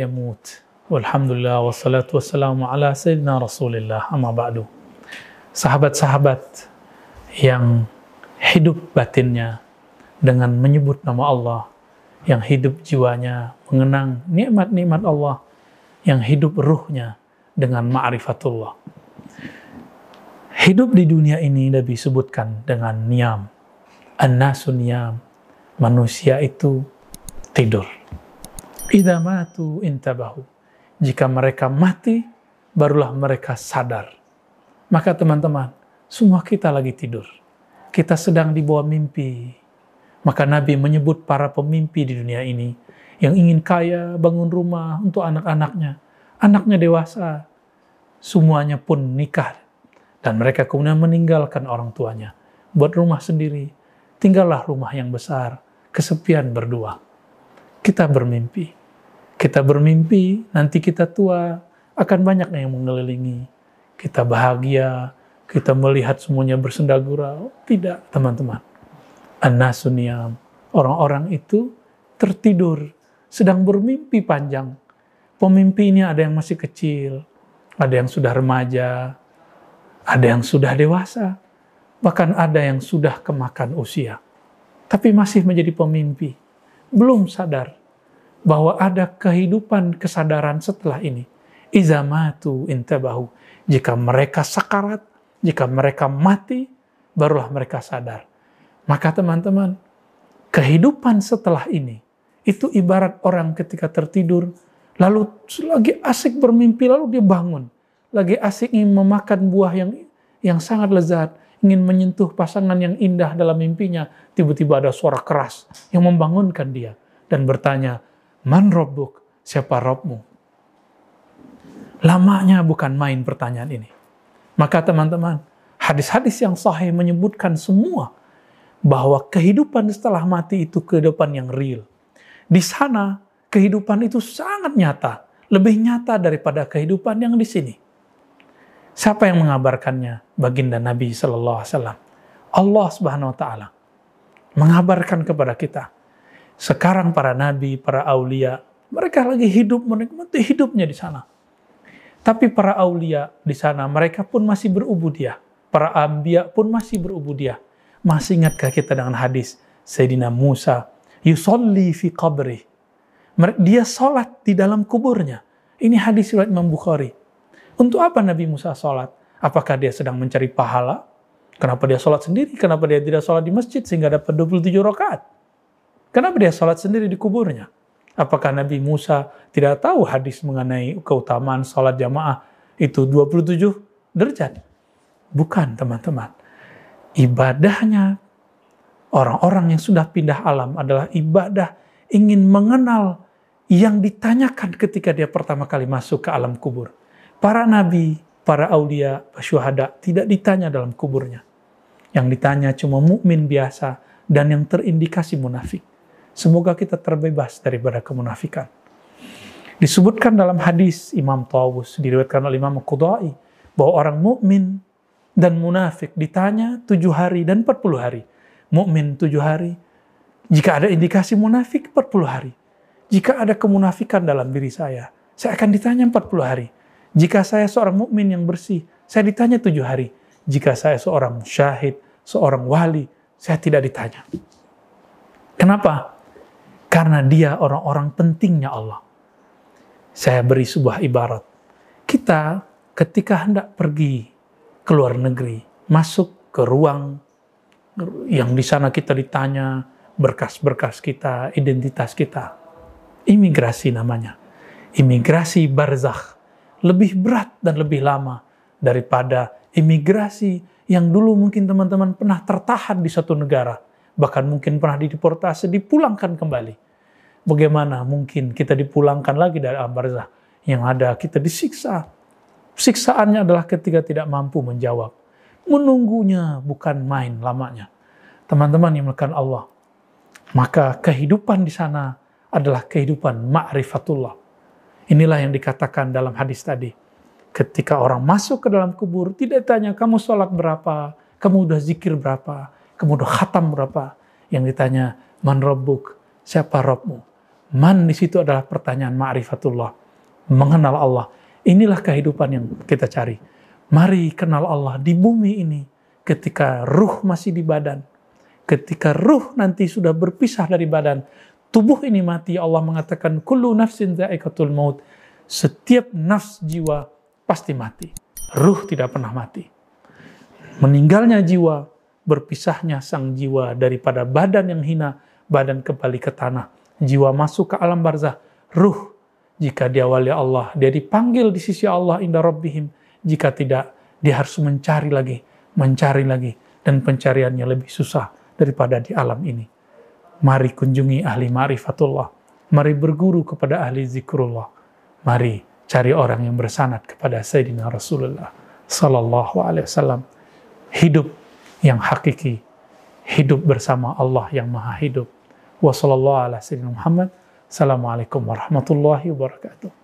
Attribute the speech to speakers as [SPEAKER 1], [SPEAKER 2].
[SPEAKER 1] Yamut. Walhamdulillah wassalatu wassalamu ala sayyidina Rasulillah amma ba'du. Sahabat-sahabat yang hidup batinnya dengan menyebut nama Allah, yang hidup jiwanya mengenang nikmat-nikmat Allah, yang hidup ruhnya dengan ma'rifatullah. Hidup di dunia ini Nabi sebutkan dengan niam. An-nasu niam. Manusia itu tidur. Idza matu intabahu. Jika mereka mati, barulah mereka sadar. Maka teman-teman, semua kita lagi tidur. Kita sedang di bawah mimpi. Maka Nabi menyebut para pemimpi di dunia ini yang ingin kaya, bangun rumah untuk anak-anaknya. Anaknya dewasa, semuanya pun nikah dan mereka kemudian meninggalkan orang tuanya, buat rumah sendiri. Tinggallah rumah yang besar, kesepian berdua. Kita bermimpi. Kita bermimpi, nanti kita tua, akan banyak yang mengelilingi. Kita bahagia, kita melihat semuanya bersenda gurau. Tidak, teman-teman. An-nasuniam. Orang-orang itu tertidur, sedang bermimpi panjang. Pemimpi ini ada yang masih kecil, ada yang sudah remaja, ada yang sudah dewasa, bahkan ada yang sudah kemakan usia, tapi masih menjadi pemimpi, belum sadar bahwa ada kehidupan kesadaran setelah ini. Izamatu intabahu. Jika mereka sakarat, jika mereka mati, barulah mereka sadar. Maka teman-teman, kehidupan setelah ini, itu ibarat orang ketika tertidur, lalu lagi asik bermimpi, lalu dia bangun lagi asik ingin memakan buah yang yang sangat lezat, ingin menyentuh pasangan yang indah dalam mimpinya, tiba-tiba ada suara keras yang membangunkan dia dan bertanya, "Man robbuk? Siapa Robmu?" Lamanya bukan main pertanyaan ini. Maka teman-teman, hadis-hadis yang sahih menyebutkan semua bahwa kehidupan setelah mati itu kehidupan yang real. Di sana kehidupan itu sangat nyata, lebih nyata daripada kehidupan yang di sini. Siapa yang mengabarkannya? Baginda Nabi Sallallahu Alaihi Wasallam. Allah Subhanahu Wa Taala mengabarkan kepada kita. Sekarang para nabi, para aulia, mereka lagi hidup menikmati hidupnya di sana. Tapi para aulia di sana, mereka pun masih berubudiah. Para ambia pun masih berubudiah. Masih ingatkah kita dengan hadis Sayyidina Musa, yusolli fi qabri. Dia sholat di dalam kuburnya. Ini hadis riwayat Imam Bukhari. Untuk apa Nabi Musa sholat? Apakah dia sedang mencari pahala? Kenapa dia sholat sendiri? Kenapa dia tidak sholat di masjid sehingga dapat 27 rakaat? Kenapa dia sholat sendiri di kuburnya? Apakah Nabi Musa tidak tahu hadis mengenai keutamaan sholat jamaah itu 27 derajat? Bukan teman-teman. Ibadahnya orang-orang yang sudah pindah alam adalah ibadah ingin mengenal yang ditanyakan ketika dia pertama kali masuk ke alam kubur. Para nabi, para aulia, syuhada tidak ditanya dalam kuburnya. Yang ditanya cuma mukmin biasa dan yang terindikasi munafik. Semoga kita terbebas daripada kemunafikan. Disebutkan dalam hadis Imam Tawus, diriwayatkan oleh Imam Qudai, bahwa orang mukmin dan munafik ditanya tujuh hari dan empat puluh hari. Mukmin tujuh hari, jika ada indikasi munafik 40 hari. Jika ada kemunafikan dalam diri saya, saya akan ditanya 40 hari. Jika saya seorang mukmin yang bersih, saya ditanya tujuh hari. Jika saya seorang syahid, seorang wali, saya tidak ditanya. Kenapa? Karena dia orang-orang pentingnya Allah. Saya beri sebuah ibarat. Kita ketika hendak pergi ke luar negeri, masuk ke ruang yang di sana kita ditanya berkas-berkas kita, identitas kita. Imigrasi namanya. Imigrasi barzakh lebih berat dan lebih lama daripada imigrasi yang dulu mungkin teman-teman pernah tertahan di satu negara, bahkan mungkin pernah dideportasi, dipulangkan kembali. Bagaimana mungkin kita dipulangkan lagi dari al yang ada kita disiksa. Siksaannya adalah ketika tidak mampu menjawab. Menunggunya bukan main lamanya. Teman-teman yang melakukan Allah. Maka kehidupan di sana adalah kehidupan ma'rifatullah Inilah yang dikatakan dalam hadis tadi. Ketika orang masuk ke dalam kubur, tidak tanya kamu sholat berapa, kamu udah zikir berapa, kamu udah khatam berapa. Yang ditanya, man robbuk, siapa robmu? Man di situ adalah pertanyaan ma'rifatullah, mengenal Allah. Inilah kehidupan yang kita cari. Mari kenal Allah di bumi ini ketika ruh masih di badan. Ketika ruh nanti sudah berpisah dari badan, tubuh ini mati, Allah mengatakan kullu nafsin maut. Setiap nafs jiwa pasti mati. Ruh tidak pernah mati. Meninggalnya jiwa, berpisahnya sang jiwa daripada badan yang hina, badan kembali ke tanah jiwa masuk ke alam barzah, ruh jika dia wali Allah, dia dipanggil di sisi Allah indah rabbihim. Jika tidak, dia harus mencari lagi, mencari lagi, dan pencariannya lebih susah daripada di alam ini. Mari kunjungi ahli ma'rifatullah. Mari berguru kepada ahli zikrullah. Mari cari orang yang bersanat kepada Sayyidina Rasulullah Sallallahu Alaihi Wasallam. Hidup yang hakiki, hidup bersama Allah yang maha hidup Wassalamualaikum warahmatullahi wabarakatuh.